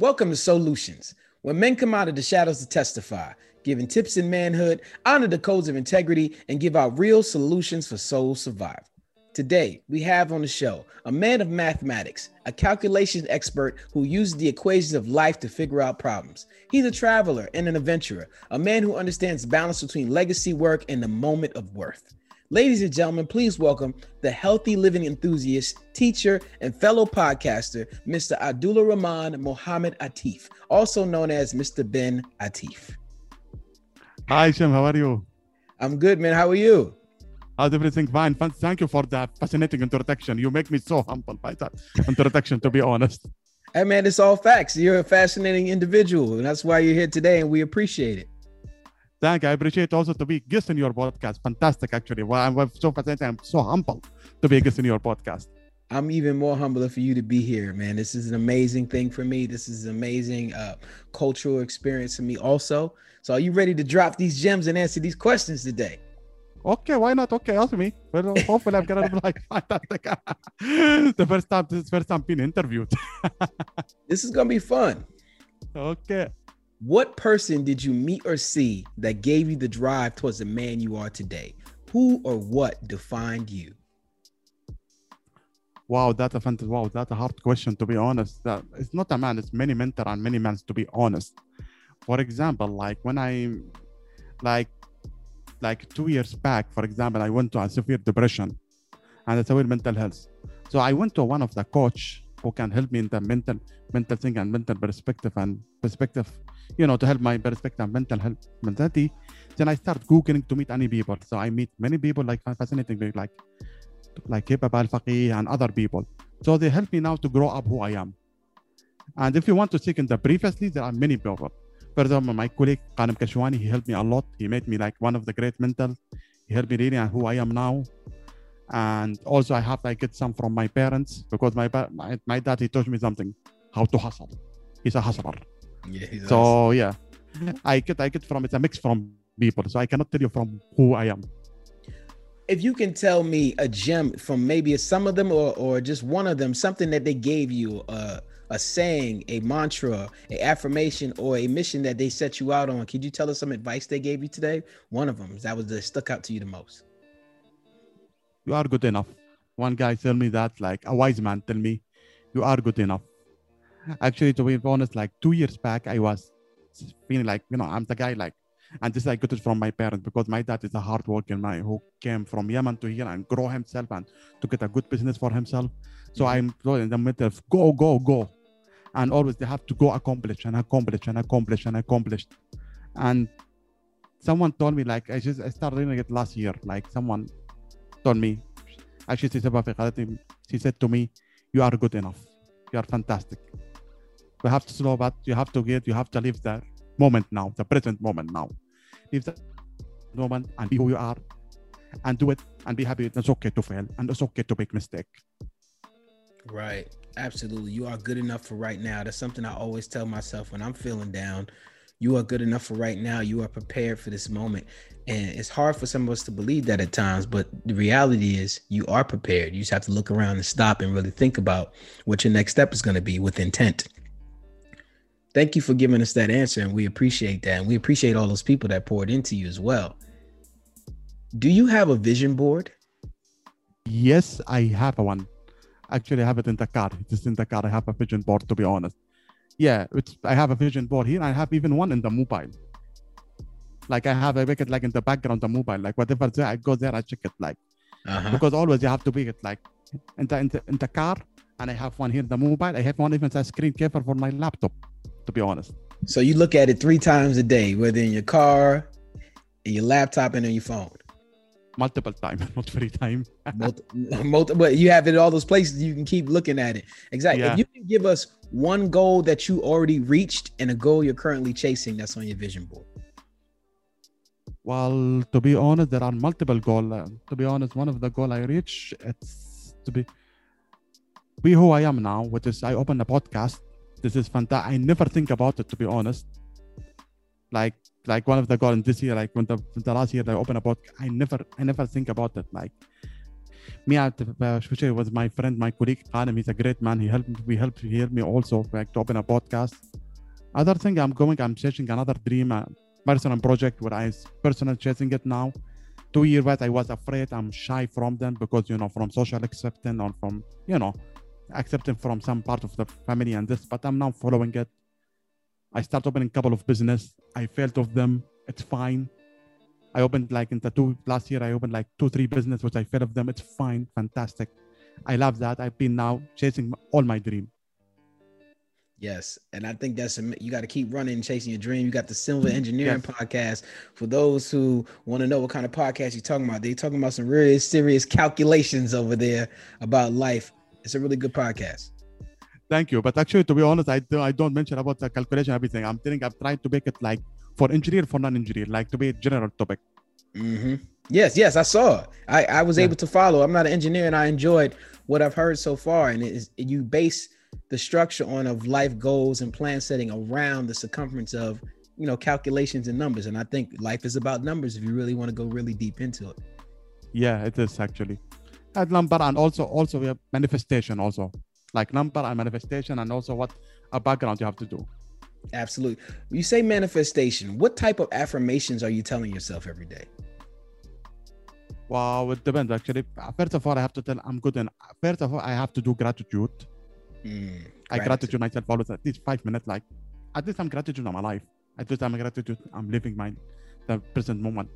Welcome to Solutions, where men come out of the shadows to testify, giving tips in manhood, honor the codes of integrity, and give out real solutions for soul survival. Today, we have on the show a man of mathematics, a calculation expert who uses the equations of life to figure out problems. He's a traveler and an adventurer, a man who understands balance between legacy work and the moment of worth. Ladies and gentlemen, please welcome the healthy living enthusiast, teacher, and fellow podcaster, Mr. Abdullah Rahman Mohammed Atif, also known as Mr. Ben Atif. Hi, Shem. How are you? I'm good, man. How are you? How's everything fine? Thank you for that fascinating introduction. You make me so humble by that introduction, to be honest. Hey, man, it's all facts. You're a fascinating individual, and that's why you're here today, and we appreciate it. Thank you. I appreciate also to be guest in your podcast. Fantastic, actually. Well, I'm so fascinated. I'm so humble to be a guest in your podcast. I'm even more humble for you to be here, man. This is an amazing thing for me. This is an amazing uh, cultural experience for me, also. So, are you ready to drop these gems and answer these questions today? Okay, why not? Okay, ask me. Well, hopefully, I'm gonna be like fantastic. the first time, this is first time being interviewed. this is gonna be fun. Okay. What person did you meet or see that gave you the drive towards the man you are today? Who or what defined you? Wow, that's a fantastic. Wow, that's a hard question to be honest. That it's not a man; it's many mentor and many men. To be honest, for example, like when I, like, like two years back, for example, I went to a severe depression, and a severe mental health. So I went to one of the coach who can help me in the mental mental thing and mental perspective and perspective you know, to help my perspective mental health mentality. Then I start googling to meet any people. So I meet many people like fascinating like like Hibab al Faqih and other people. So they help me now to grow up who I am. And if you want to seek in the previously, there are many people. For example, my colleague Qanem Kashwani, he helped me a lot. He made me like one of the great mentors. He helped me really on who I am now. And also I have I get some from my parents because my my, my dad he taught me something, how to hustle. He's a hustler. Yeah, so yeah, I get I get from it's a mix from people, so I cannot tell you from who I am. If you can tell me a gem from maybe some of them or or just one of them, something that they gave you, uh, a saying, a mantra, a affirmation, or a mission that they set you out on, could you tell us some advice they gave you today? One of them that was that stuck out to you the most. You are good enough. One guy tell me that, like a wise man tell me, you are good enough Actually, to be honest, like two years back, I was feeling like, you know, I'm the guy like, and this I got it from my parents because my dad is a hard worker man who came from Yemen to here and grow himself and to get a good business for himself. So mm-hmm. I'm in the middle of go, go, go. And always they have to go accomplish and accomplish and accomplish and accomplish. And someone told me like I just I started reading it last year. Like someone told me, actually she said to me, You are good enough. You are fantastic we have to slow but you have to get you have to live the moment now the present moment now. Live the moment and be who you are and do it and be happy. It's okay to fail and it's okay to make mistake. Right. Absolutely. You are good enough for right now. That's something i always tell myself when i'm feeling down. You are good enough for right now. You are prepared for this moment. And it's hard for some of us to believe that at times but the reality is you are prepared. You just have to look around and stop and really think about what your next step is going to be with intent thank you for giving us that answer and we appreciate that and we appreciate all those people that poured into you as well. Do you have a vision board? Yes i have one. Actually i have it in the car it's in the car i have a vision board to be honest. Yeah it's i have a vision board here. I have even one in the mobile. Like i have a it like in the background the mobile. Like whatever there i go there i check it like. Uh-huh. because always you have to be it like in the, in the in the car and i have one here in the mobile. I have one even as a screen cover for my laptop to be honest. So you look at it three times a day, whether in your car, in your laptop, and on your phone. Multiple times, not three times. multi, but you have it all those places you can keep looking at it. Exactly. Yeah. If you can give us one goal that you already reached and a goal you're currently chasing that's on your vision board. Well, to be honest, there are multiple goals. Uh, to be honest, one of the goal I reach it's to be be who I am now, which is I open a podcast this is fantastic. I never think about it to be honest. Like like one of the goals this year, like when the, the last year I opened a book, I never I never think about it. Like me at especially with my friend, my colleague Qanem, he's a great man. He helped we helped he helped me also like to open a podcast. Other thing I'm going, I'm chasing another dream, a personal project where I personal chasing it now. Two years back, I was afraid, I'm shy from them because you know from social acceptance or from you know accepting from some part of the family and this. But I'm now following it. I start opening a couple of business. I failed of them. It's fine I opened like in the two last year, I opened like two, three business, which I failed of them. It's fine, fantastic. I love that. I've been now chasing all my dream. Yes, and I think that's a, you got to keep running, chasing your dream. You got the Civil Engineering yes. podcast. For those who want to know what kind of podcast you're talking about, they're talking about some really serious calculations over there about life. It's a really good podcast. Thank you. But actually, to be honest, I do I don't mention about the calculation everything. I'm telling I'm trying to make it like for engineer for non-engineer like to be a general topic mm-hmm. yes yes i saw i i was yeah. able to follow i'm not an engineer and i enjoyed what i've heard so far and it is you base the structure on of life goals and plan setting around the circumference of you know calculations and numbers and i think life is about numbers if you really want to go really deep into it yeah it is actually and number and also also we have manifestation also like number and manifestation and also what a background you have to do Absolutely. you say manifestation, what type of affirmations are you telling yourself every day? Wow, it depends actually. First of all, I have to tell I'm good and first of all, I have to do gratitude. Mm, I gratitude myself always at least five minutes, like at least I'm gratitude I'm alive. At least I'm gratitude I'm living my the present moment.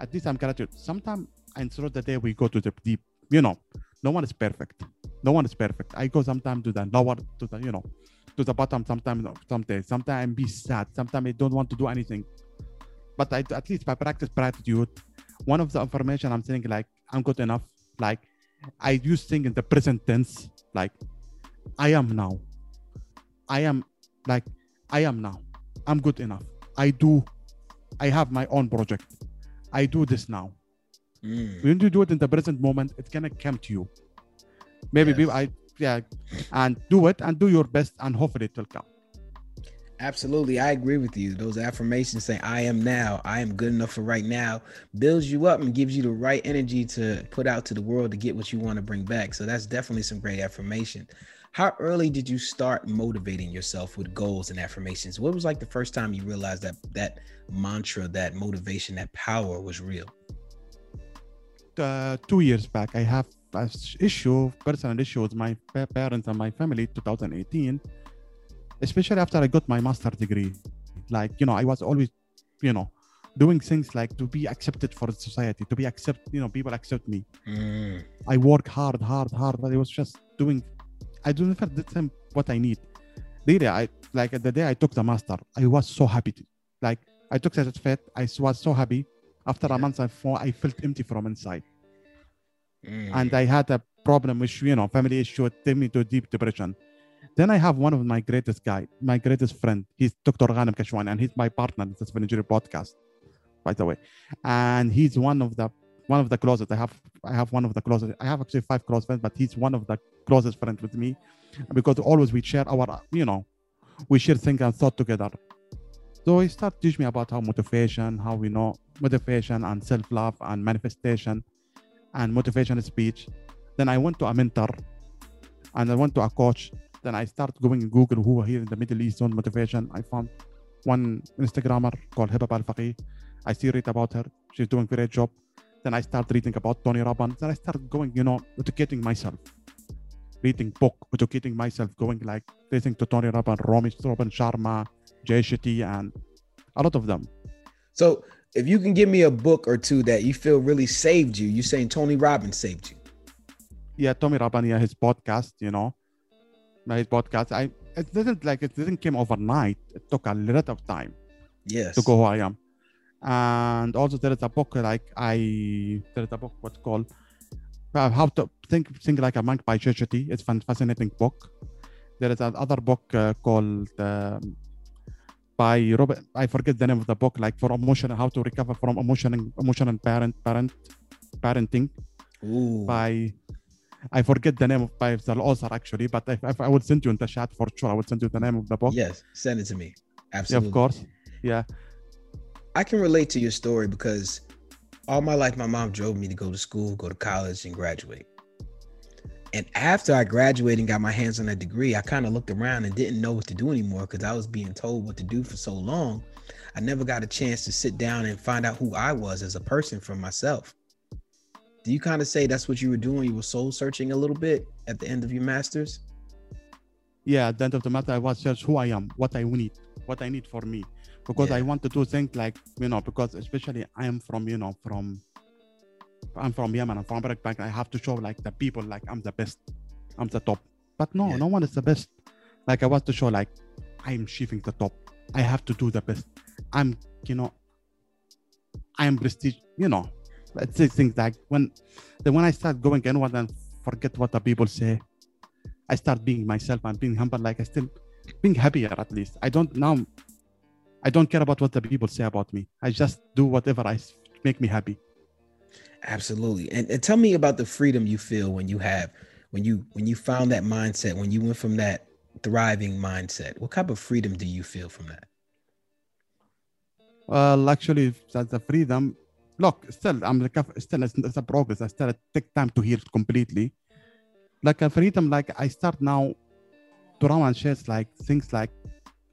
At least I'm gratitude. Sometimes and throughout the day we go to the deep, you know, no one is perfect. No one is perfect. I go sometimes to the lower to the, you know, to the bottom sometimes sometimes, sometimes be sad. Sometimes i don't want to do anything. But I, at least by practice gratitude. One of the information i'm saying like i'm good enough. Like i use thing in the present tense. Like i am now. I am like i am now. I'm good enough. I do i have my own project. I do this now mm. when you do it in the present moment it's gonna come to you maybe yes. I yeah and do it and do your best and hopefully it will come Absolutely. I agree with you. Those affirmations saying, I am now, I am good enough for right now, builds you up and gives you the right energy to put out to the world to get what you want to bring back. So that's definitely some great affirmation. How early did you start motivating yourself with goals and affirmations? What was like the first time you realized that that mantra, that motivation, that power was real? Uh, two years back, I have issue, personal issue with my parents and my family 2018, especially after I got my master's degree. Like, you know, I was always, you know, doing things like to be accepted for society, to be accept, you know, people accept me. Mm. I work hard, hard, hard, but I was just doing, I don't know if them what I need. Really, I like the day I took the master, I was so happy. To, like I took that certificate, I was so happy. After a month, I, I felt empty from inside. Mm. And I had a problem with, you know, family issue, take me to deep depression. Then I have one of my greatest guy, my greatest friend. He's Dr. Ghanem Kashwan, and he's my partner in this Nigeria podcast, by the way. And he's one of the one of the closest. I have I have one of the closest. I have actually five close friends, but he's one of the closest friends with me because always we share our, you know, we share things and thought together. So he started teaching me about how motivation, how we know motivation and self-love and manifestation and motivation speech. Then I went to a mentor and I went to a coach. Then I started going in Google who are here in the Middle East on motivation. I found one Instagrammer called Hibab Al Faqih. I see read about her. She's doing great job. Then I started reading about Tony Robbins. Then I started going, you know, educating myself. Reading book, educating myself, going like listening to Tony Robbins, Romy Robin Sharma, Jay Shetty, and a lot of them. So if you can give me a book or two that you feel really saved you, you're saying Tony Robbins saved you. Yeah, Tony Robbins, yeah, his podcast, you know, his podcast. I it didn't like it didn't came overnight. It took a lot of time. Yes. To go who I am. And also there is a book like I there is a book what's called uh, How to Think Think Like a Monk by Shetty. It's a fascinating book. There is another book uh, called um, by Robert. I forget the name of the book, like for emotional, how to recover from emotional, emotional parent, parent, parenting. Ooh. By I forget the name of by the author actually, but if, if I will send you in the chat for sure, I will send you the name of the book. Yes, send it to me. Absolutely. Yeah, of course. Yeah. I can relate to your story because all my life my mom drove me to go to school, go to college, and graduate. And after I graduated and got my hands on that degree, I kind of looked around and didn't know what to do anymore because I was being told what to do for so long. I never got a chance to sit down and find out who I was as a person for myself. Do you kind of say that's what you were doing? You were soul searching a little bit at the end of your master's? Yeah, at the end of the matter, I was search who I am, what I need, what I need for me. Because Yeah. I wanted to think like, you know, because especially I am from, you know, from I'm from Yemen, I'm from Iraq back. I have to show like the people like I'm the best, I'm the top. But no, Yeah. no one is the best. Like I want to show like I'm achieving the top. I have to do the best. I'm, you know, I am prestige, you know. It's things like when then when I start going inward and forget what the people say, I start being myself and being humble, like I still being happier at least. I don't now I don't care about what the people say about me. I just do whatever I make me happy. Absolutely. And, and tell me about the freedom you feel when you have when you when you found that mindset, when you went from that thriving mindset. What type of freedom do you feel from that? Well, actually, that's the freedom. Look, still, I'm like, still, it's, it's a progress. I still take time to heal completely. Like a freedom, like I start now to run and share like things like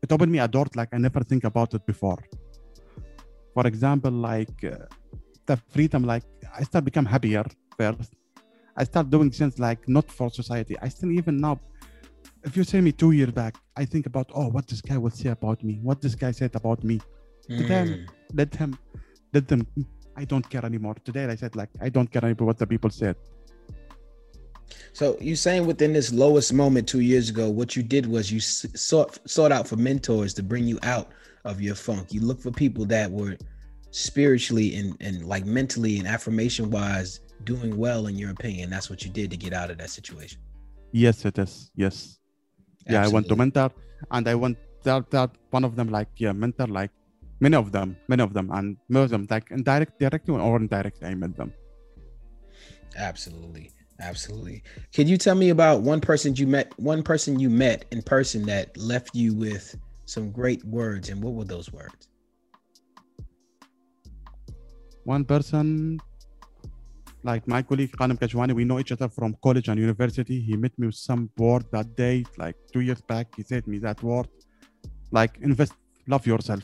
it opened me a door like I never think about it before. For example, like uh, the freedom, like I start become happier first. I start doing things like not for society. I still even now, if you say me two years back, I think about oh what this guy would say about me, what this guy said about me Then- Mm, let him let them i don't care anymore today i said like i don't care anymore what the people said So you saying within this lowest moment two years ago, what you did was you sought sought out for mentors to bring you out of your funk. You look for people that were spiritually and and like mentally and affirmation wise doing well in your opinion. That's what you did to get out of that situation. yes it is yes yeah i went to mentor and i went that that one of them like yeah mentor like many of them many of them and most of them like indirect directly or indirectly i met them Absolutely. Absolutely. Can you tell me about one person you met, one person you met in person that left you with some great words and what were those words? One person like my colleague Qanem Kajwani, we know each other from college and university. He met me with some word that day, like two years back. He said me that word, like invest, love yourself,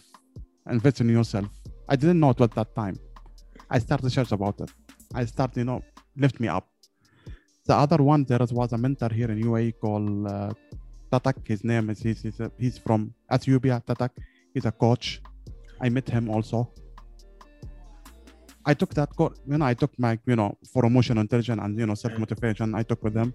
invest in yourself. I didn't know it at that time. I started search about it. I started, you know, lift me up. The other one, there was a mentor here in UAE called uh, Tatak. His name is he's he's, a, he's from Ethiopia. Tatak. He's a coach. I met him also. I took that course. You know, I took my, you know, for emotional intelligence and you know self motivation. I took with them.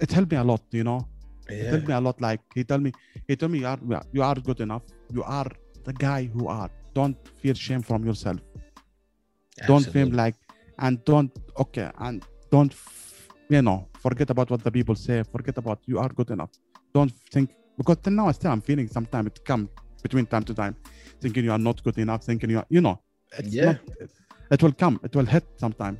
It helped me a lot. You know, it helped me a lot. Like he told me, he told me you are you are good enough. You are the guy who are. Don't feel shame from yourself. Don't feel like, and don't okay, and don't, you know, forget about what the people say. Forget about you are good enough. Don't think because till now still I'm feeling sometimes it come between time to time, thinking you are not good enough, thinking you are, you know, it's Yeah. not, it will come, it will hit sometime.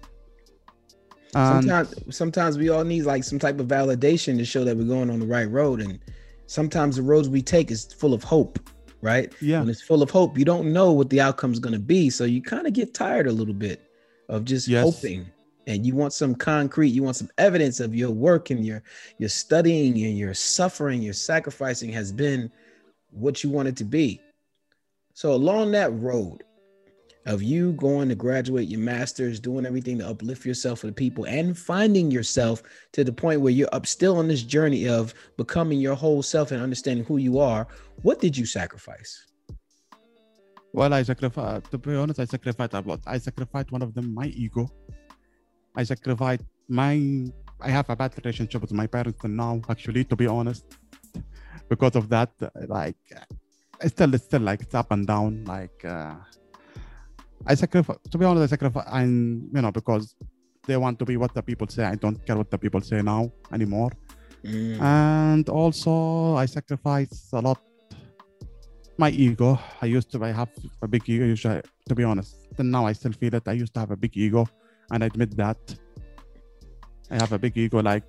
And sometimes sometimes we all need like some type of validation to show that we're going on the right road and sometimes the roads we take is full of hope right yeah, when it's full of hope you don't know what the outcome's going to be so you kind of get tired a little bit of just Yes. hoping and you want some concrete you want some evidence of your work and your your studying and your suffering your sacrificing has been what you want it to be so along that road of you going to graduate your master's, doing everything to uplift yourself for the people, and finding yourself to the point where you're up still on this journey of becoming your whole self and understanding who you are. What did you sacrifice? well, I sacrificed, to be honest, I sacrificed a lot. I sacrificed one of them, my ego. I sacrificed my, I have a bad relationship with my parents now, actually, to be honest. Because of that, like, it's still, it's still like, it's up and down. Like, uh, I sacrifice, to be honest, I sacrifice, and, you know, because they want to be what the people say. I don't care what the people say now anymore. Mm, and also I sacrifice a lot my ego. I used to I have a big ego. Usually, to be honest, and now I still feel it. I used to have a big ego, and I admit that I have a big ego, like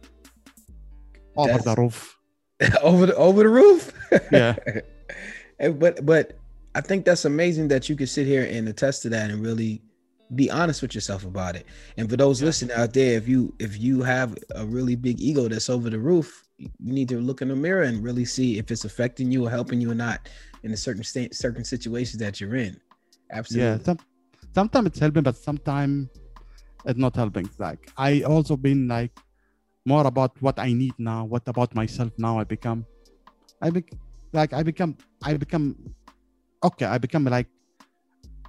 over the roof. over the over the roof. Yeah. But but I think that's amazing that you can sit here and attest to that and really be honest with yourself about it. And for those Yeah. listening out there, if you if you have a really big ego that's over the roof, you need to look in the mirror and really see if it's affecting you or helping you or not in a certain state, certain situations that you're in. Absolutely. Yeah, some, sometimes it's helping, but sometimes it's not helping. Like I also been like more about what I need now, what about myself now. I become, I be, like I become, I become, okay. I become like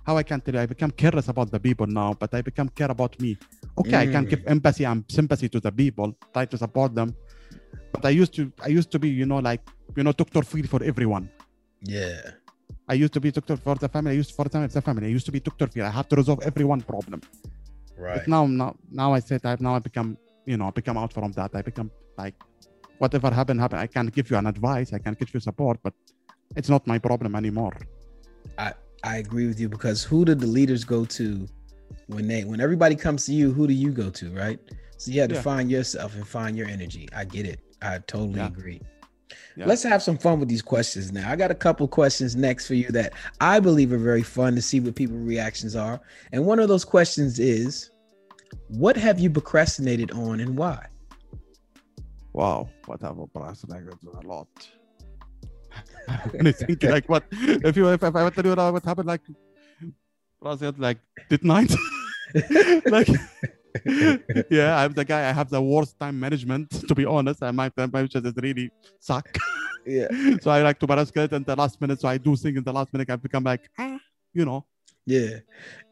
how I can tell you. I become careless about the people now, but I become care about me. Okay, I can Mm. give empathy and sympathy to the people, try to support them. But I used to, I used to be, you know, like you know, Doctor Free for everyone. Yeah. I used to be doctor for the family. I used for the the family. I used to be doctor for. I have to resolve every one problem. Right. But now, now, now I said I now I become, you know, I become out from that. I become like, whatever happen, happen. I can give you an advice. I can give you support, but it's not my problem anymore. I I agree with you because who do the leaders go to when they when everybody comes to you? Who do you go to, right? So you have to Yeah. find yourself and find your energy. I get it. I totally Yeah. agree. Yeah. Let's have some fun with these questions now. I got a couple questions next for you that I believe are very fun to see what people's reactions are. And one of those questions is what have you procrastinated on and why? Wow, what have I procrastinated a lot. and I think like what if you if, if I tell you now what happened like was it like did night like yeah I'm the guy I have the worst time management to be honest and my time management is really suck Yeah. so I like to procrastinate in the last minute so I do things in the last minute I become like ah, you know Yeah,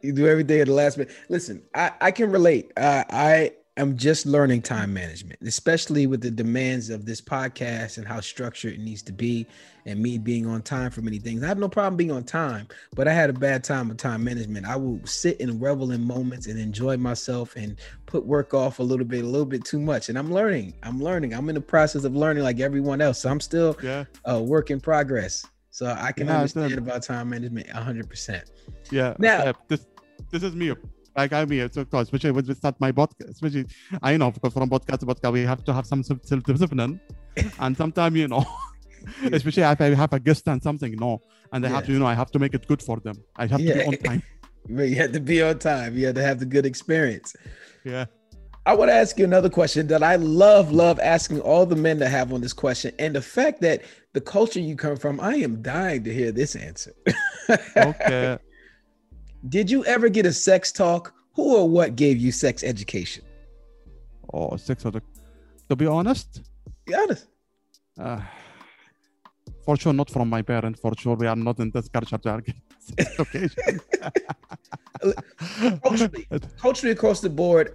you do everything at the last minute. Listen, I, I can relate. I, I am just learning time management, especially with the demands of this podcast and how structured it needs to be, and me being on time for many things. I have no problem being on time, but I had a bad time with time management. I will sit and revel in moments and enjoy myself and put work off a little bit, a little bit too much. And I'm learning. I'm learning. I'm in the process of learning like everyone else. So I'm still yeah a work in progress. So I can understand about time management 100%. yeah Now- yeah, this this is me like I'm here so of course, especially when we start my podcast especially I know because from podcast to podcast we have to have some self discipline and sometimes you know especially if I have a guest and something no and I have to you know I have to make it good for them I have to be on time you had to be on time. You had to have the good experience. yeah I want to ask you another question that I love, love asking all the men that have on this question. And the fact that the culture you come from, I am dying to hear this answer. okay Did you ever get a sex talk? Who or what gave you sex education? oh of the to be honest Be honest. uh, for sure not from my parents for sure we are not in this culture to argue okay Culturally, culturally across the board,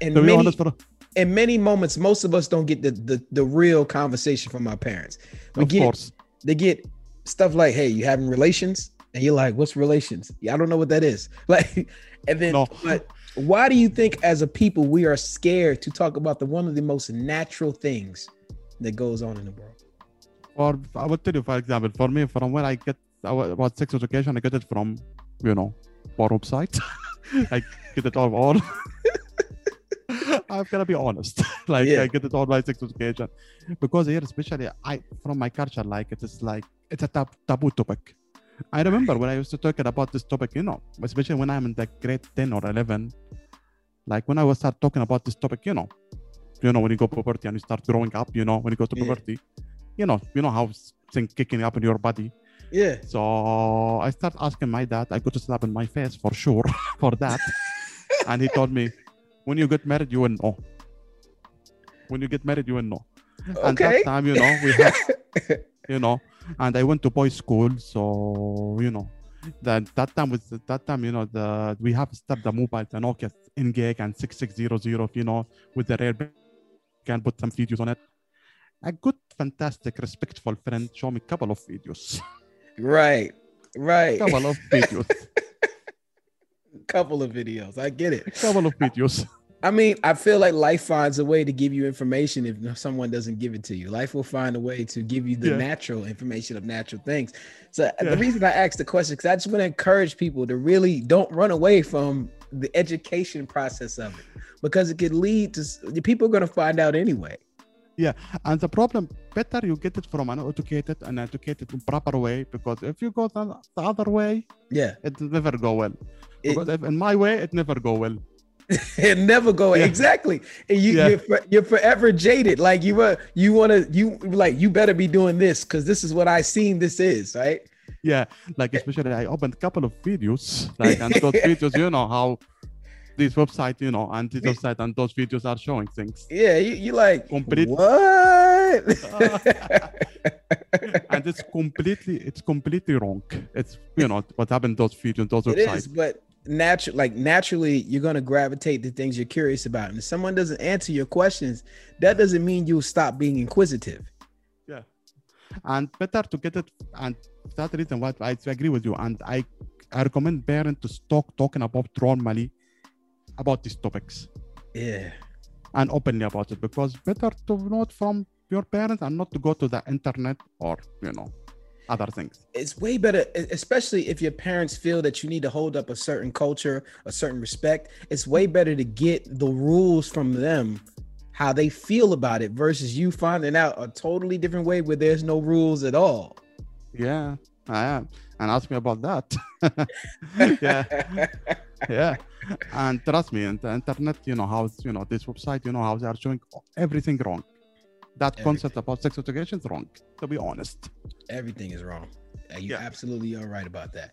be many, honest for, in many moments, most of us don't get the, the, the real conversation from our parents. We of get course they get stuff like, "Hey, you having relations?" And you're like, "What's relations?" Yeah, I don't know what that is. Like, and then, No. but why do you think, as a people, we are scared to talk about the one of the most natural things that goes on in the world? Or I will tell you, for example, for me, from where I get about sex education, I get it from, you know, our website. I get it all. all. I'm gonna be honest. like Yeah. I get it all by sex education, because here, especially I from my culture, like it is like it's a tab- taboo topic. I remember when I used to talk about this topic, you know, especially when I'm in the grade 10 or 11, like when I was start talking about this topic, you know, you know, when you go puberty and you start growing up, you know, when you go to Yeah. puberty, you know, you know how things kicking up in your body. Yeah, So I start asking my dad, I got to slap in my face for sure for that. and he told me, when you get married, you will know. When you get married, you will know. Okay. And that time, you know, we had, you know, and I went to boys' school, so you know, that that time was that time, you know, the we have started the mobile, the Nokia N-Gage and 6600, you know, with the rare can put some videos on it. A good, fantastic, respectful friend showed me a couple of videos. right, right. couple of videos. Couple of videos. I get it. couple of videos. I mean, I feel like life finds a way to give you information if someone doesn't give it to you. Life will find a way to give you the Yeah. natural information of natural things. So uh, Yeah. the reason I asked the question because I just want to encourage people to really don't run away from the education process of it because it could lead to people are going to find out anyway. Yeah, and the problem, better you get it from an educated and educated in proper way because if you go the, the other way, Yeah, it never go well. It- because if in my way, it never go well. it never go. Yeah. exactly. And you Yeah. you're, for- you're forever jaded. Like you were you want to you like you better be doing this because this is what i seen this is right? Yeah, like especially I opened a couple of videos, like and those videos, you know how this website, you know, and this website and those videos are showing things, yeah you, you like Complete- what? And it's completely, it's completely wrong. It's you know what happened those videos, those it websites. is but natural like naturally you're going to gravitate to things you're curious about. And if someone doesn't answer your questions that doesn't mean you'll stop being inquisitive. Yeah, and better to get it, and that reason why I agree with you, and I I recommend parents to stop talking about normally about these topics. yeah. And openly about it because better to know it from your parents and not to go to the internet or you know other things. It's way better especially if your parents feel that you need to hold up a certain culture a certain respect. It's way better to get the rules from them how they feel about it versus you finding out a totally different way where there's no rules at all. Yeah i am. And ask me about that. Yeah. Yeah. And trust me in the internet you know how you know this website you know how they are showing everything wrong that concept about sex education is wrong to be honest. Everything is wrong. Uh, you Yeah. absolutely are right about that.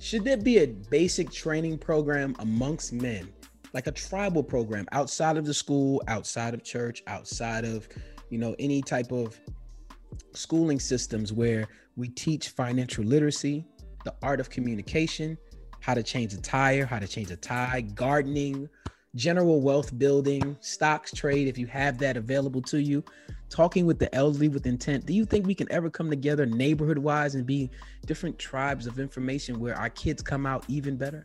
Should there be a basic training program amongst men like a tribal program outside of the school outside of church outside of you know any type of schooling systems where we teach financial literacy the art of communication how to change a tire how to change a tie gardening general wealth building stocks trade if you have that available to you talking with the elderly with intent do you think we can ever come together neighborhood wise and be different tribes of information where our kids come out even better?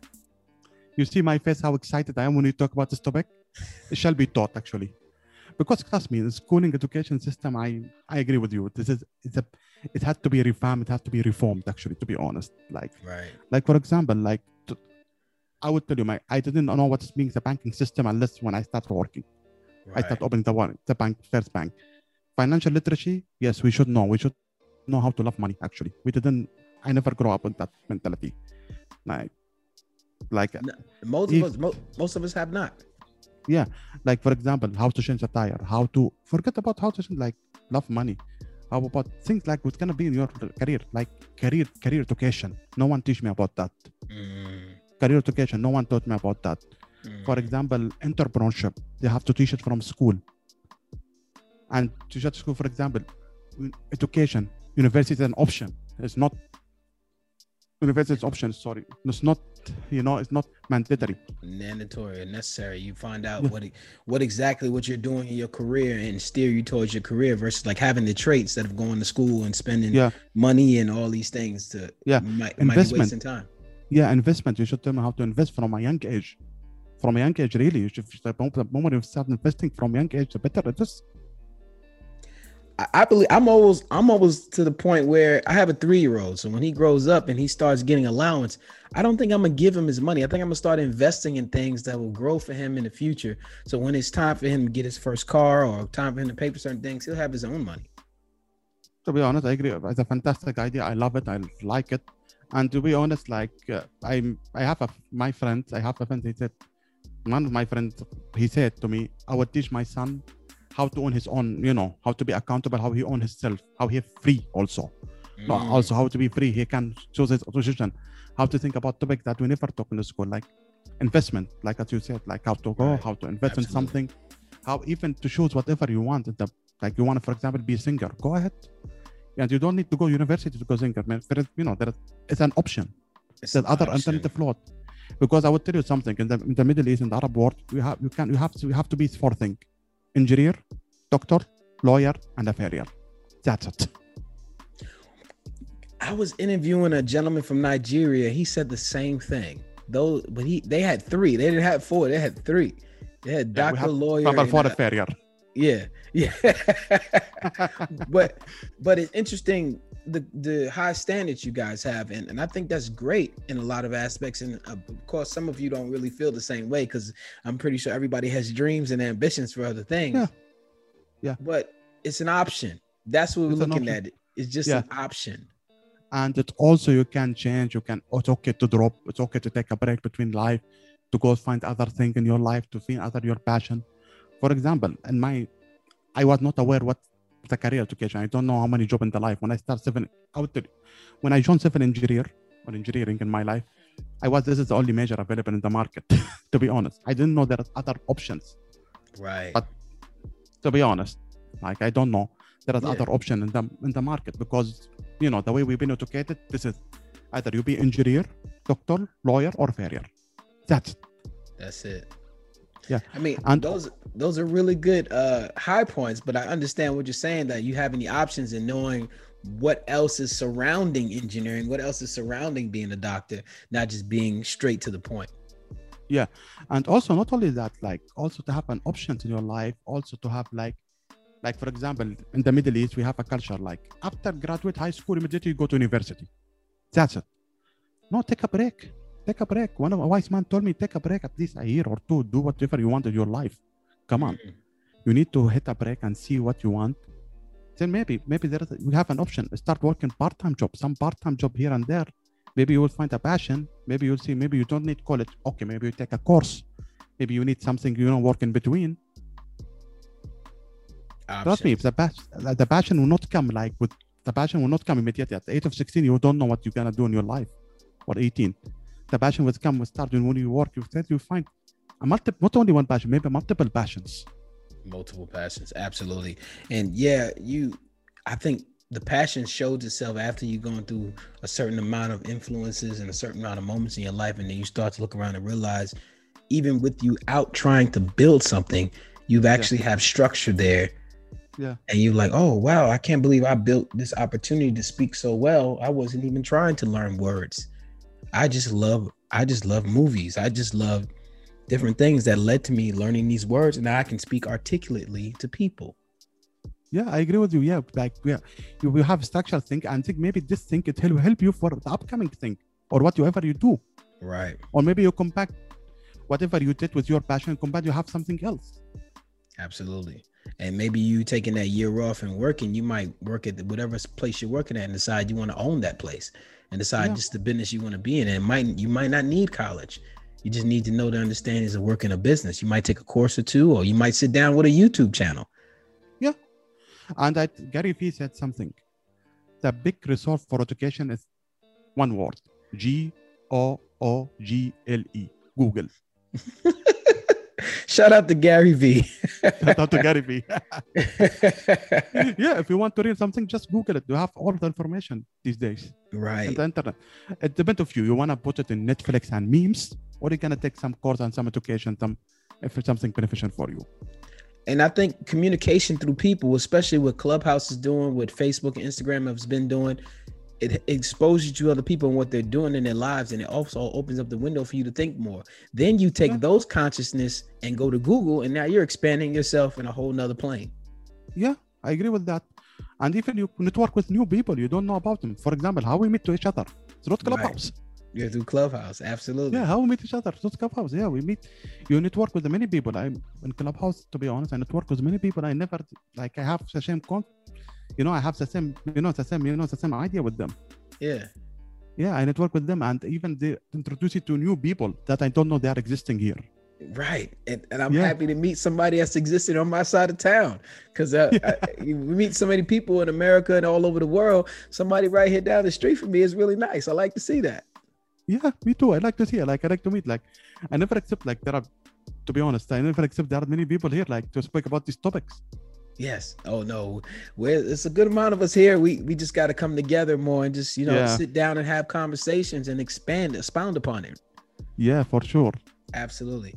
You see my face how excited i am when you talk about this topic? It shall be taught actually. Because trust me the schooling education system i i agree with you. This is it's a it has to be revamped it has to be reformed actually to be honest. Like right. like for example like t- i would tell you my i didn't know what's being the banking system unless when i started working. I started opening the one the bank first bank. Financial literacy yes we should know. We should know how to love money actually. We didn't i never grew up with that mentality. Like like most if- of us mo- most of us have not. Yeah, like for example how to change a tire how to forget about how to change like love money. How about things like what's gonna be in your career like career career education. No one teach me about that. Mm, career education no one taught me about that for mm. example entrepreneurship they have to teach it from school and teach at school for example education university is an option it's not university is option sorry it's not you know it's not mandatory mandatory and necessary you find out Yeah. what what exactly what you're doing in your career and steer you towards your career versus like having the traits that of going to school and spending Yeah. money and all these things to Yeah. might, you might be Investment. wasting time yeah investment you should tell me how to invest from a young age from a young age really you should the moment- you start investing from young age the better it is I, I believe I'm always I'm always to the point where I have a three year old. So when he grows up and he starts getting allowance, I don't think I'm gonna give him his money. I think I'm gonna start investing in things that will grow for him in the future. So when it's time for him to get his first car or time for him to pay for certain things, he'll have his own money. to be honest i agree it's a fantastic idea i love it i like it and to be honest like uh, i'm i have a my friend i have a friend he said one of my friends he said to me i would teach my son how to own his own you know how to be accountable how he own himself how he free also Mm. also how to be free he can choose his decision how to think about topics that we never talk in the school like investment like as you said like how to go Right. how to invest in something how even to choose whatever you want the, like you want for example be a singer go ahead and you don't need to go university to go singer man there is you know there is it's an option It's an other option. alternative route because I would tell you something in the, in the Middle East in the Arab world you have you can you have to you have to be four things engineer doctor lawyer and a farrier that's it I was interviewing a gentleman from Nigeria. He said the same thing. Those, but he they had three. They didn't have four. They had three. They had Yeah, doctor, have lawyer, and, a farrier yeah, yeah. but but it's interesting the the high standards you guys have, and and I think that's great in a lot of aspects. And uh, of course, some of you don't really feel the same way because I'm pretty sure everybody has dreams and ambitions for other things. Yeah. Yeah. But it's an option. That's what we're looking at. It. It's just Yeah. an option. and it also you can change you can it's okay to drop it's okay to take a break between life to go find other thing in your life to find other your passion for example in my i was not aware what the career education i don't know how many job in the life when i start civil I would tell you, when i joined civil engineer or engineering in my life i was this is the only major available in the market to be honest i didn't know there are other options Right. But- to be honest like i don't know there is Yeah. other option in the in the market because you know the way we've been educated this is either you be engineer doctor lawyer or farrier that's it. That's it. Yeah. I mean, And- those those are really good uh high points, but I understand what you're saying that you have any options in knowing what else is surrounding engineering, what else is surrounding being a doctor, not just being straight to the point. Yeah. And also not only that like also to have an options in your life also to have like like for example in the middle east we have a culture like after graduate high school immediately you go to university that's it no take a break take a break. One of a wise man told me take a break at least a year or two. Do whatever you want in your life. Come on. Mhm. you need to hit a break and see what you want. Then maybe maybe there is we have an option. Start working part-time job some part-time job here and there. Maybe you will find a passion. Maybe you'll see maybe you don't need college. Okay maybe you take a course. Maybe you need something you know work in between. Trust me if the passion the passion will not come like with the passion will not come immediately. At the age of 16 you don't know what you're gonna do in your life or 18 the passion will come will start. When you work you said you find a multi, not only one passion maybe multiple passions. Multiple passions absolutely. And yeah you i think the passion shows itself after you've gone through a certain amount of influences and a certain amount of moments in your life and then you start to look around and realize even with you out trying to build something you've actually have structure there. Yeah. and you're like oh wow i can't believe i built this opportunity to speak so well. I wasn't even trying to learn words i just love i just love movies i just love different things that led to me learning these words and now I can speak articulately to people. Yeah, I agree with you. Yeah, like yeah, you will have structural think and think maybe this thing it will help you for the upcoming thing or whatever you do, Right. or maybe you compact whatever you did with your passion, compact you have something else. Absolutely. And maybe you taking that year off and working, you might work at whatever place you're working at and decide you want to own that place and decide Yeah. just the business you want to be in. And it might you might not need college. You just need to know the understandings of working a business. You might take a course or two, or you might sit down with a YouTube channel. Yeah. And I, Gary Vee said something. The big resource for education is one word: G O O G L E. Google. Shout out to Gary Vee. Shout out to Gary Vee. yeah, if you want to read something, just Google it. You have all the information these days. right. the internet. It depends of you. You want to put it in Netflix and memes, or you're gonna take some course and some education, some if it's something beneficial for you. and I think communication through people, especially what Clubhouse is doing, what Facebook and Instagram has been doing, it exposes you to other people and what they're doing in their lives, and it also opens up the window for you to think more. Then you take Yeah. those consciousness and go to Google, and now you're expanding yourself in a whole nother plane. Yeah, I agree with that. And even you network with new people you don't know about them. For example, how we meet to each other. It's not Right. Clubhouse. You're through Clubhouse, absolutely. Yeah, how we meet each other. Not Clubhouse. Yeah, we meet. You network with many people. I'm in Clubhouse. To be honest, I network with many people. I never like. I have the same con. You know, I have the same. You know, the same. You know, the same idea with them. yeah. Yeah, I network with them, and even they introduce you to new people that I don't know they are existing here. Right. And, and I'm Yeah. happy to meet somebody that's existed on my side of town because uh, I- we meet so many people in America and all over the world. Somebody right here down the street from me is really nice. I like to see that. Yeah, me too. I like to see. Like I like to meet. Like I never accept. Like there are, to be honest, I never accept there are many people here like to speak about these topics. Yes. Oh no. Well, it's a good amount of us here. We we just got to come together more and just you know Yeah. sit down and have conversations and expand, expound upon it. Yeah, for sure. Absolutely.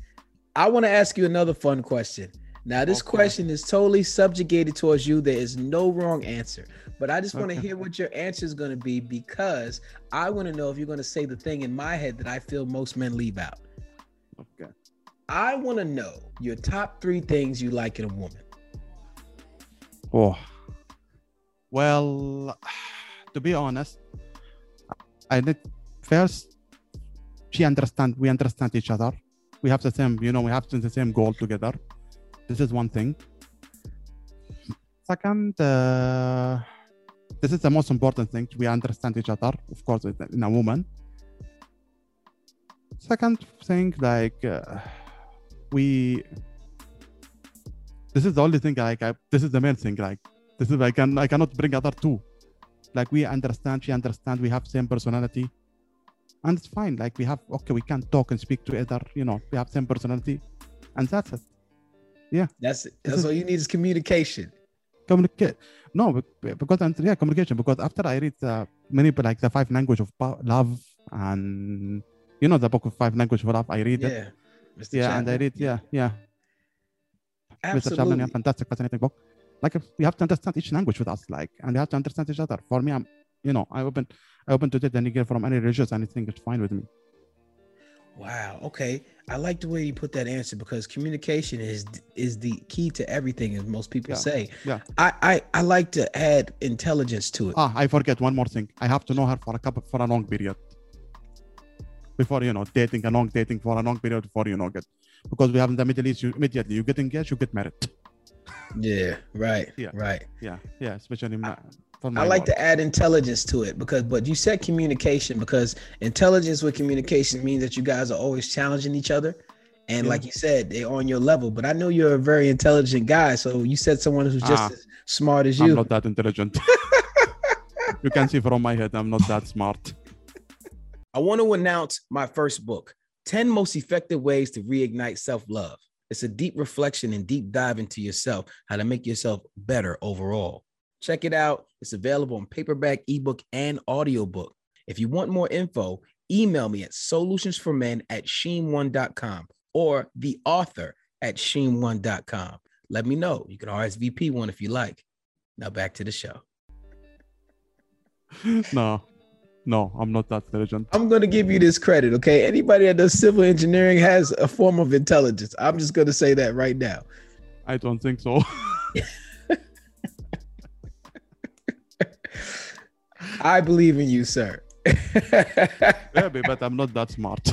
I want to ask you another fun question. Now, this Okay. question is totally subjugated towards you. There is no wrong answer, but I just want to Okay. hear what your answer is going to be because I want to know if you're going to say the thing in my head that I feel most men leave out. Okay. I want to know your top three things you like in a woman. Oh. Well, to be honest, I need first she understand we understand each other. We have the same, you know, we have the same goal together. This is one thing. Second, uh, this is the most important thing. We understand each other, of course, in a woman. Second thing, like uh, we. This is the only thing. Like I, this is the main thing. Like this is I can I cannot bring other two. Like we understand, she understand. We have same personality, and it's fine. Like we have okay, we can talk and speak to other You know, we have same personality, and that's it. Yeah, that's it. That's all you need is communication. Communicate. No, be- because yeah, communication. Because after I read uh, many like the five language of love and you know the book of five language of love, I read it. Yeah. Mr. Yeah, and I read yeah, yeah. Mr. Chapman, fantastic, fascinating book. Like we have to understand each language with us, like, and we have to understand each other. For me, I'm, you know, I open, I open to date any girl from any religious, anything is fine with me. Wow. Okay. I like the way you put that answer because communication is is the key to everything, as most people Yeah. say. Yeah. I, I I like to add intelligence to it. Ah, I forget one more thing. I have to know her for a couple for a long period. Before you know, dating a long dating for a long period before you know get because we have in the Middle East, you immediately you get engaged, you get married. Yeah. Right. Yeah. Right. Yeah, yeah, especially my, for my I like work. to add intelligence to it because, but you said communication because intelligence with communication means that you guys are always challenging each other. And Yeah. like you said, they're on your level. But I know you're a very intelligent guy. So you said someone who's just Ah. as smart as I'm you. not that intelligent. you can see from my head, I'm not that smart. I want to announce my first book 10 Most Effective Ways to Reignite Self Love. It's a deep reflection and deep dive into yourself, how to make yourself better overall. Check it out. It's available in paperback, ebook, and audiobook. If you want more info, email me at solutionsformen at sheen1.com or the author at sheen1.com. Let me know. You can RSVP one if you like. Now back to the show. no, no, I'm not that intelligent. I'm going to give you this credit, okay? Anybody that does civil engineering has a form of intelligence. I'm just going to say that right now. I don't think so. I believe in you, sir. Maybe, but I'm not that smart.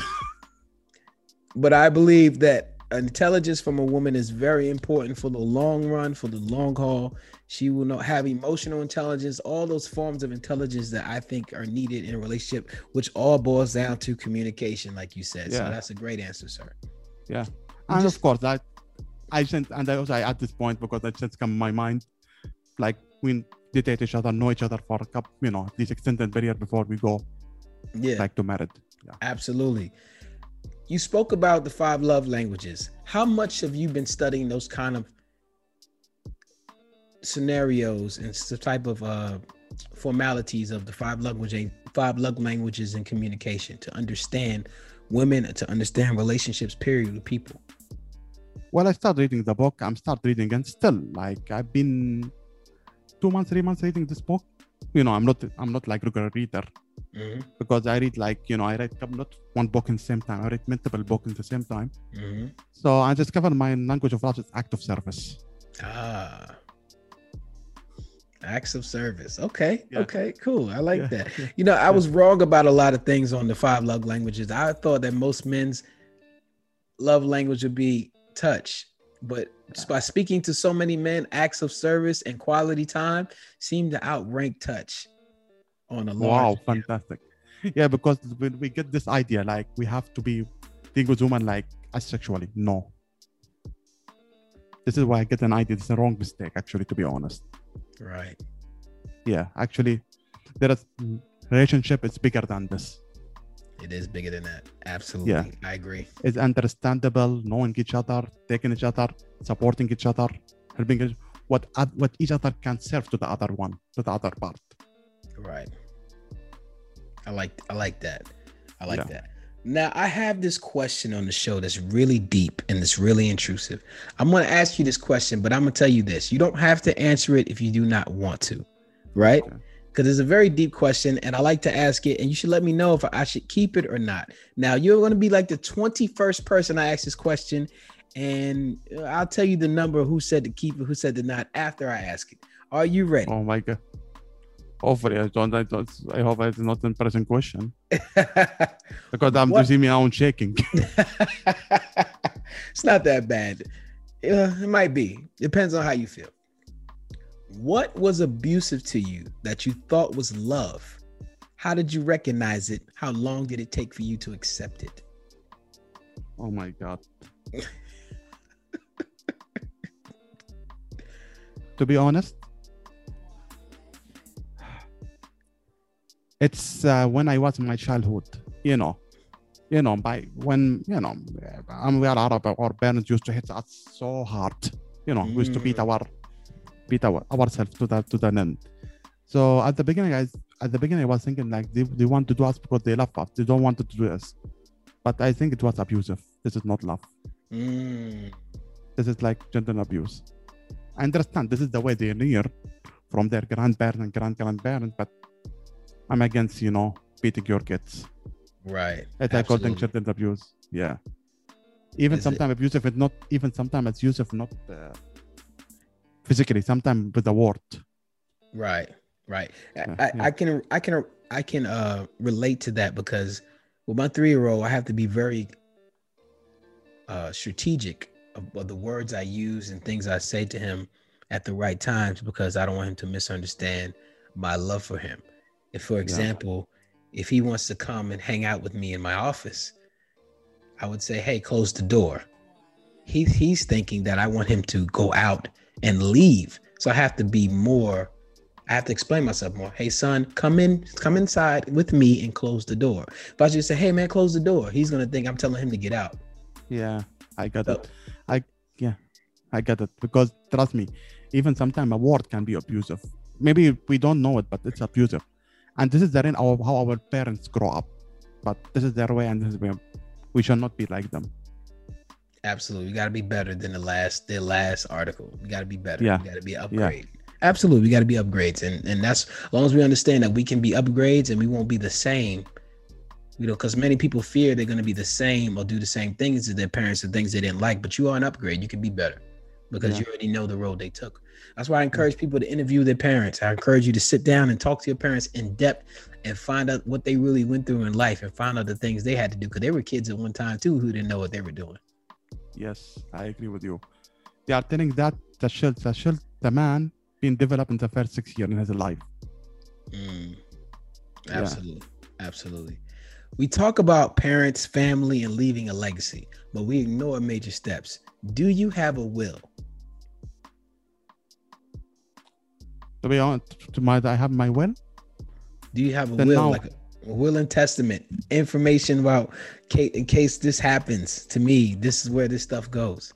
but I believe that intelligence from a woman is very important for the long run, for the long haul. She will not have emotional intelligence, all those forms of intelligence that I think are needed in a relationship, which all boils down to communication, like you said. So Yeah. that's a great answer, sir. Yeah, You and just- of course that I sent, and I also I at this point because it just come in my mind, like we date each other, know each other for a couple, you know, this extended period before we go Yeah. like to married. Yeah. Absolutely. You spoke about the five love languages. How much have you been studying those kind of scenarios and the type of uh, formalities of the five language five love languages in communication to understand women to understand relationships period with people? Well, I started reading the book. I'm start reading, and still, like I've been two months, three months reading this book. You know, I'm not, I'm not like regular reader Mm-hmm. because I read like, you know, I read not one book in the same time. I read multiple books in the same time. Mm-hmm. So I discovered my language of love is act of service. Ah. Acts of service. Okay. Yeah. Okay. Cool. I like Yeah, that. You know, I was wrong about a lot of things on the five love languages. I thought that most men's love language would be touch, but just by speaking to so many men, acts of service and quality time seem to outrank touch on a large. Wow, fantastic. Yeah, because when we get this idea, like we have to be being with women like asexually. No. This is why I get an idea. It's a wrong mistake, actually, to be honest. Right. Yeah, actually, there is relationship is bigger than this. It is bigger than that. Absolutely. Yeah. I agree. It's understandable, knowing each other, taking each other, supporting each other, helping each, what what each other can serve to the other one, to the other part. Right. I like I like that. I like Yeah. that. Now I have this question on the show that's really deep and it's really intrusive. I'm going to ask you this question, but I'm going to tell you this. You don't have to answer it if you do not want to, right? Okay. Because it's a very deep question and I like to ask it and you should let me know if I should keep it or not. Now you're going to be like the 21st person I ask this question and uh, I'll tell you the number who said to keep it, who said to not after I ask it. Are you ready? Oh my god. Hopefully, I don't. I, don't, I hope it's not an embarrassing question because I'm What? to see me own shaking. it's not that bad. Uh, it might be. Depends on how you feel. What was abusive to you that you thought was love? How did you recognize it? How long did it take for you to accept it? Oh my god. to be honest, it's uh, when I was in my childhood, you know, you know, by when you know, I'm we are Arab, our parents used to hit us so hard, you know, we used to beat Mm. our beat our ourselves to the to the end. So at the beginning, I at the beginning I was thinking like they, they want to do us because they love us. They don't want to do us. But I think it was abusive. This is not love. Mm, This is like gentle abuse. I understand this is the way they learn from their grandparents and grand grandparents, but I'm against, you know, beating your kids. right. Call them Absolutely. abuse. Yeah. Even sometimes abusive, it's not even sometimes it's abusive, not uh, physically, sometimes with the word. Right, right. I, Yeah, I, yeah. I can I can I can uh relate to that because with my three year old, I have to be very uh strategic of, of the words I use and things I say to him at the right times because I don't want him to misunderstand my love for him. If for example, if he wants to come and hang out with me in my office, I would say, "Hey, close the door." He he's thinking that I want him to go out and leave. So I have to be more I have to explain myself more. Hey son, come in, come inside with me and close the door. If I just say, hey man, close the door, he's gonna think I'm telling him to get out. Yeah, I got So- it. I yeah, I get it because trust me, even sometimes a word can be abusive. Maybe we don't know it, but it's abusive, and this is therein our how our parents grow up. But this is their way, and this is where we should not be like them. Absolutely. We gotta be better than the last the last article. We gotta be better. Yeah. We gotta be upgrade. Absolutely, we gotta be upgrades. And and that's as long as we understand that we can be upgrades and we won't be the same. You know, because many people fear they're gonna be the same or do the same things as their parents and things they didn't like, but you are an upgrade. You can be better because Yeah. you already know the road they took. That's why I encourage people to interview their parents. I encourage you to sit down and talk to your parents in depth and find out what they really went through in life and find out the things they had to do because they were kids at one time too who didn't know what they were doing. Yes, I agree with you. They are telling that the shield, the man being developed in the first six years in his life. Mm. Yeah. Absolutely. Absolutely. We talk about parents, family, and leaving a legacy, but we ignore major steps. Do you have a will? To be honest, to my I have my will. Do you have a Then will, no. like a, will and testament, information about ca- in case this happens to me? This is where this stuff goes.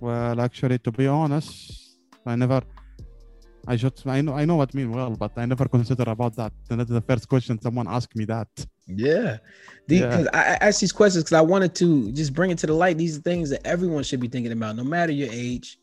Well, actually, to be honest, I never. I should. I know. I know what mean well, but I never consider about that. And that's the first question someone asked me that. Yeah. The, Yeah. I, I asked these questions because I wanted to just bring it to the light. These are things that everyone should be thinking about, no matter your age,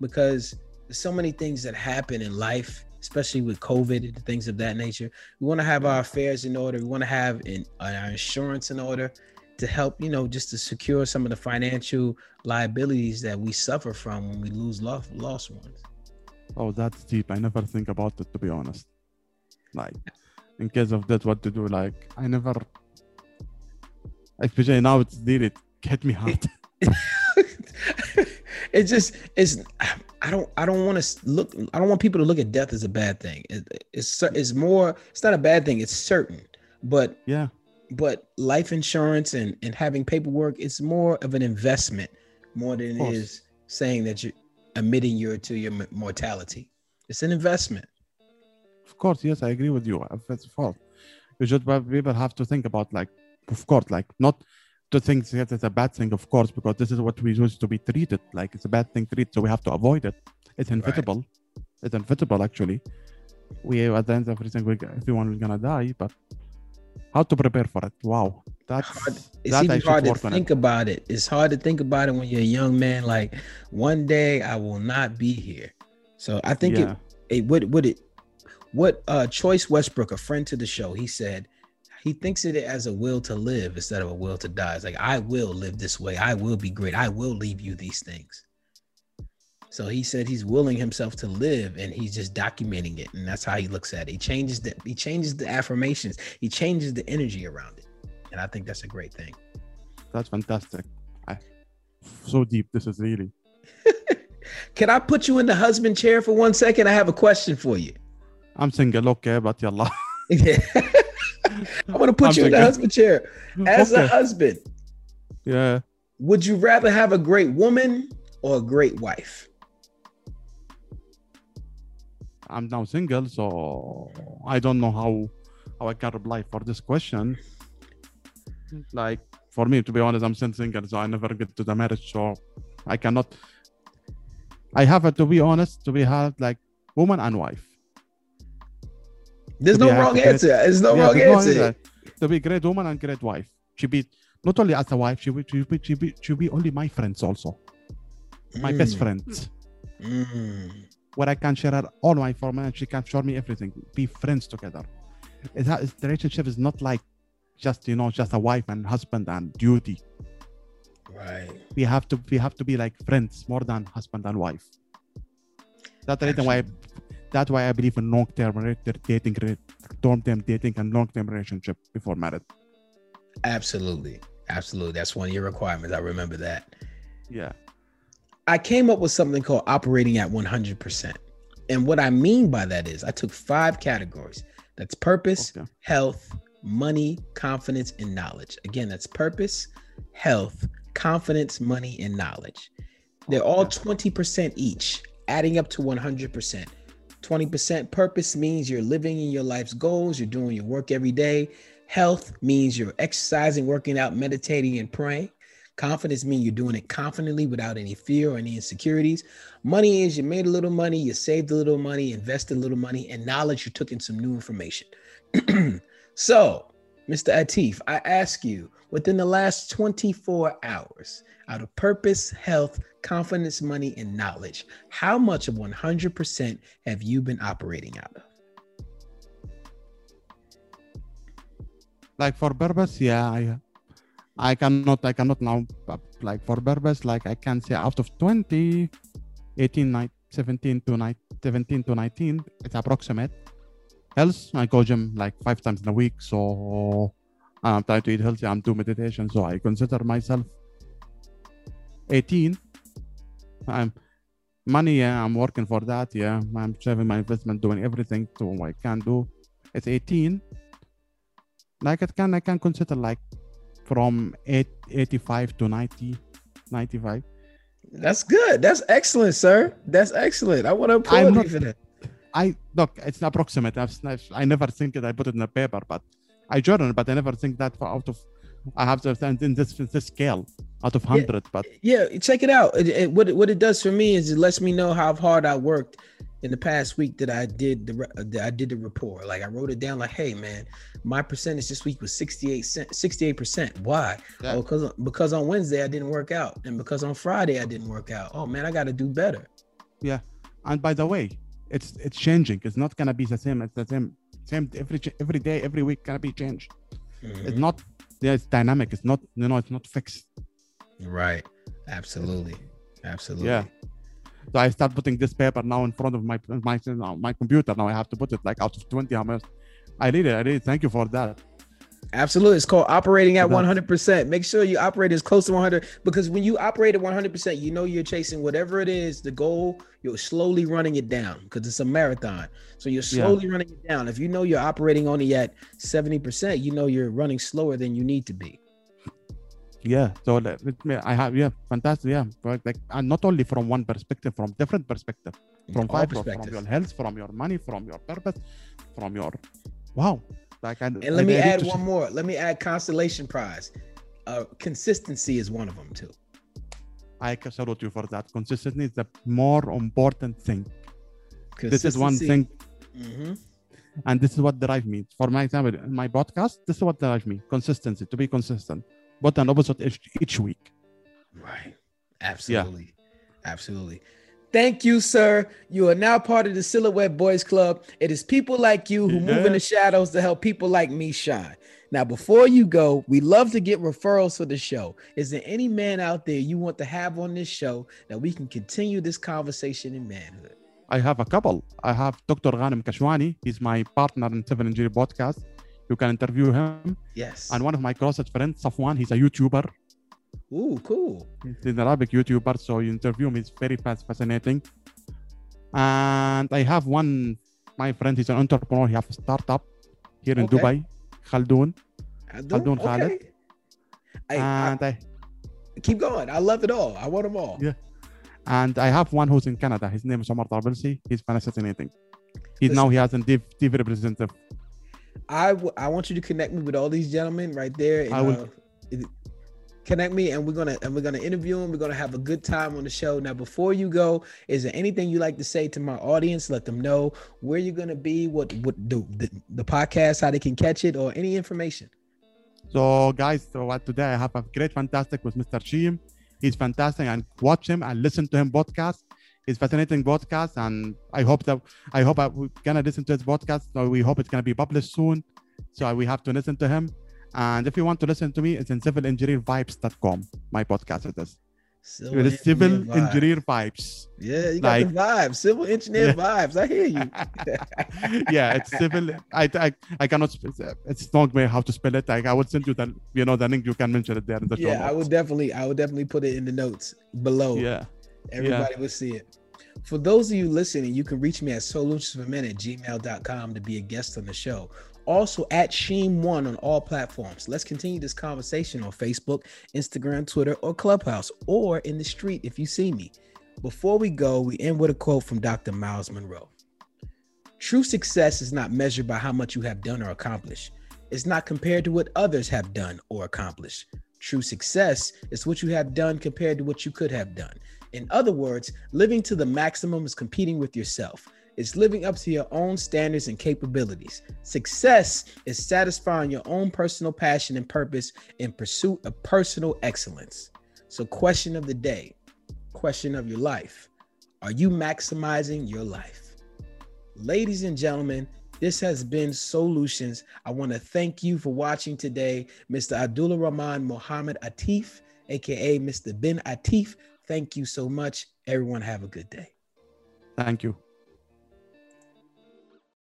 because there's so many things that happen in life, especially with COVID and things of that nature. We want to have our affairs in order. We want to have in, our insurance in order to help, you know, just to secure some of the financial liabilities that we suffer from when we lose lost, lost ones. Oh, that's deep. I never think about it to be honest. Like, in case of that, what to do? Like, I never. Especially now, it's did it hit me hard. it just it's i don't i don't want to look i don't want people to look at death as a bad thing. It, it's it's more it's not a bad thing it's certain. But yeah, but life insurance and and having paperwork it's more of an investment more than it is saying that you're admitting your to your mortality. It's an investment. Of course. Yes, I agree with you. First of all, you should but people have to think about like, of course, like not to think that it's a bad thing, of course, because this is what we used to be treated. Like it's a bad thing to treated, so we have to avoid it. It's inevitable. It's inevitable, actually. We at the end of everything, we everyone is gonna die, but how to prepare for it? Wow, that's hard it's that even hard to on it. think about it it's hard to think about it when you're a young man like one day i will not be here so i think yeah. it it would would it what uh choice westbrook a friend to the show he said he thinks of it as a will to live instead of a will to die it's like i will live this way i will be great i will leave you these things so he said he's willing himself to live and he's just documenting it and that's how he looks at it he changes the he changes the affirmations he changes the energy around it and i think that's a great thing That's fantastic. I, so deep. This is really Can I put you in the husband chair for one second? I have a question for you. I'm single, okay, but yalla. Yeah. I want to put I'm you in the husband chair. As a husband, Yeah. would you rather have a great woman or a great wife? I'm now single, so I don't know how how I can reply for this question. Like for me, to be honest, I'm still single, so I never get to the marriage, so I cannot. I have to be honest, to be had like woman and wife. There's no wrong answer. There's no Yeah, wrong there's no answer. answer. To be great woman and great wife. She be not only as a wife, she be she be she be, she be only my friends also, my best Mm, friends. mm. where I can share her all my information and she can show me everything. Be friends together. It's, it's- the relationship is not like just you know just a wife and husband and duty. Right. We have to we have to be like friends more than husband and wife. That's the reason why that's why I believe in long term dating, long term dating and long term relationship before marriage. Absolutely. Absolutely. That's one of your requirements. I remember that. Yeah. I came up with something called operating at 100%. And what I mean by that is I took five categories that's purpose, Okay. health, money, confidence, and knowledge. Again, that's purpose, health, confidence, money, and knowledge. They're all 20% each, adding up to 100%. 20% purpose means you're living in your life's goals, you're doing your work every day. Health means you're exercising, working out, meditating, and praying. Confidence means you're doing it confidently without any fear or any insecurities. Money is you made a little money, you saved a little money, invested a little money, and knowledge you took in some new information. so, Mr. Atif, I ask you within the last 24 hours, out of purpose, health, confidence, money, and knowledge, how much of 100% have you been operating out of? like for purpose yeah i i cannot i cannot now like for purpose like i can say out of 20 18 nine- 17 to 9 17 to 19 it's approximate health i go gym like five times in a week so i'm trying to eat healthy i'm doing meditation so i consider myself 18 i'm money yeah i'm working for that yeah i'm saving my investment doing everything to what i can do it's 18 like it can I can consider like from eight, 85 to 90 95 That's good. That's excellent, sir. That's excellent. I want to applaud you for that. I look it's approximate I've, I never think it I put it in a paper but I journal but I never think that for out of I have to stand in this this scale out of 100 but Yeah, check it out. It, it- what it, what it does for me is it lets me know how hard I worked in the past week that I did the that I did the report. Like I wrote it down. Like, hey man, my percentage this week was 68 percent. Why? Yeah. Oh, because because on Wednesday I didn't work out, and because on Friday I didn't work out. Oh man, I got to do better. Yeah, and by the way it's it's changing it's not gonna be the same it's the same same every every day every week gonna be changed Mhm. it's not yeah, it's dynamic it's not you know it's not fixed Right. Absolutely. Absolutely. Yeah. So I start putting this paper now in front of my my my computer. Now I have to put it like out of twenty. How much? I it. I read it. thank you for that. Absolutely. It's called operating at That's- 100%. Make sure you operate as close to 100 because when you operate at 100%, you know you're chasing whatever it is, the goal, you're slowly running it down because it's a marathon. So you're Yeah. slowly running it down. If you know you're operating only at 70%, you know you're running slower than you need to be. Yeah. So uh, let I have yeah, fantastic. Yeah, like and uh, not only from one perspective, from different perspective, from five, from your health, from your money, from your purpose, from your wow. Like and, And let me add one more. Let me add constellation prize. Uh, consistency is one of them too. I can salute you for that. Consistency is the more important thing. This is one thing hmm and this is what drives me. For my example, my podcast, this is what drives me: consistency, to be consistent, but an opposite each, each week. Right. Absolutely. Absolutely. Thank you, sir. You are now part of the Silhouette Boys Club. It is people like you who move in the shadows to help people like me shine. Now, before you go, we love to get referrals for the show. Is there any man out there you want to have on this show that we can continue this conversation in manhood? I have a couple. I have Dr. Ghanem Kashwani. He's my partner in Civil Engineer podcast. You can interview him. Yes. And one of my closest friends, Safwan, he's a YouTuber. Ooh, cool. He's an Arabic YouTuber, so you interview him. It's very fast, fascinating. And I have one, my friend, he's an entrepreneur. He has a startup here in Okay. Dubai, Khaldoon. Khaldun? Khaldun Okay. Hey, I- And I, keep going. I love it all. I want them all. Yeah. and I have one who's in Canada. His name is Omar Tarabelsi. He's fascinating. He's Listen. now he has a TV, TV representative. I, w- I want you to connect me with all these gentlemen right there. and, I will. uh, connect me, and we're gonna and we're gonna interview them. We're gonna have a good time on the show. Now, before you go, is there anything you like to say to my audience? Let them know where you're gonna be, what what the the, the podcast, how they can catch it, or any information. So, guys, so what today I have a great fantastic with Mr. Sheem. He's fantastic, and watch him and listen to him podcast. He's fascinating podcast, and I hope that I hope I, we're gonna listen to his podcast. So we hope it's gonna be published soon. So we have to listen to him. And if you want to listen to me, it's in civilengineervibes.com. My podcast it is. Civil It is civil engineer vibe. engineer vibes. Yeah, you got like- the vibes. Civil engineer Yeah. vibes. I hear you. yeah, it's civil. I, I I cannot. It's not me how to spell it. Like I would send you the you know the link. You can mention it there in the show. yeah, I would definitely, I would definitely put it in the notes below. Yeah. Everybody will see it. For those of you listening, you can reach me at solutionsformen at gmail.com to be a guest on the show. Also at Sheem1 on all platforms. Let's continue this conversation on Facebook, Instagram, Twitter, or Clubhouse, or in the street if you see me. Before we go, we end with a quote from Dr. Myles Munroe. True success is not measured by how much you have done or accomplished. It's not compared to what others have done or accomplished. True success is what you have done compared to what you could have done. In other words, living to the maximum is competing with yourself. It's living up to your own standards and capabilities. Success is satisfying your own personal passion and purpose in pursuit of personal excellence. So, question of the day, question of your life Are you maximizing your life? Ladies and gentlemen, this has been Solutions. I want to thank you for watching today, Mr. Abdullah Rahman Mohammed Atif, aka Mr. Ben Atif. Thank you so much. Everyone, have a good day. Thank you.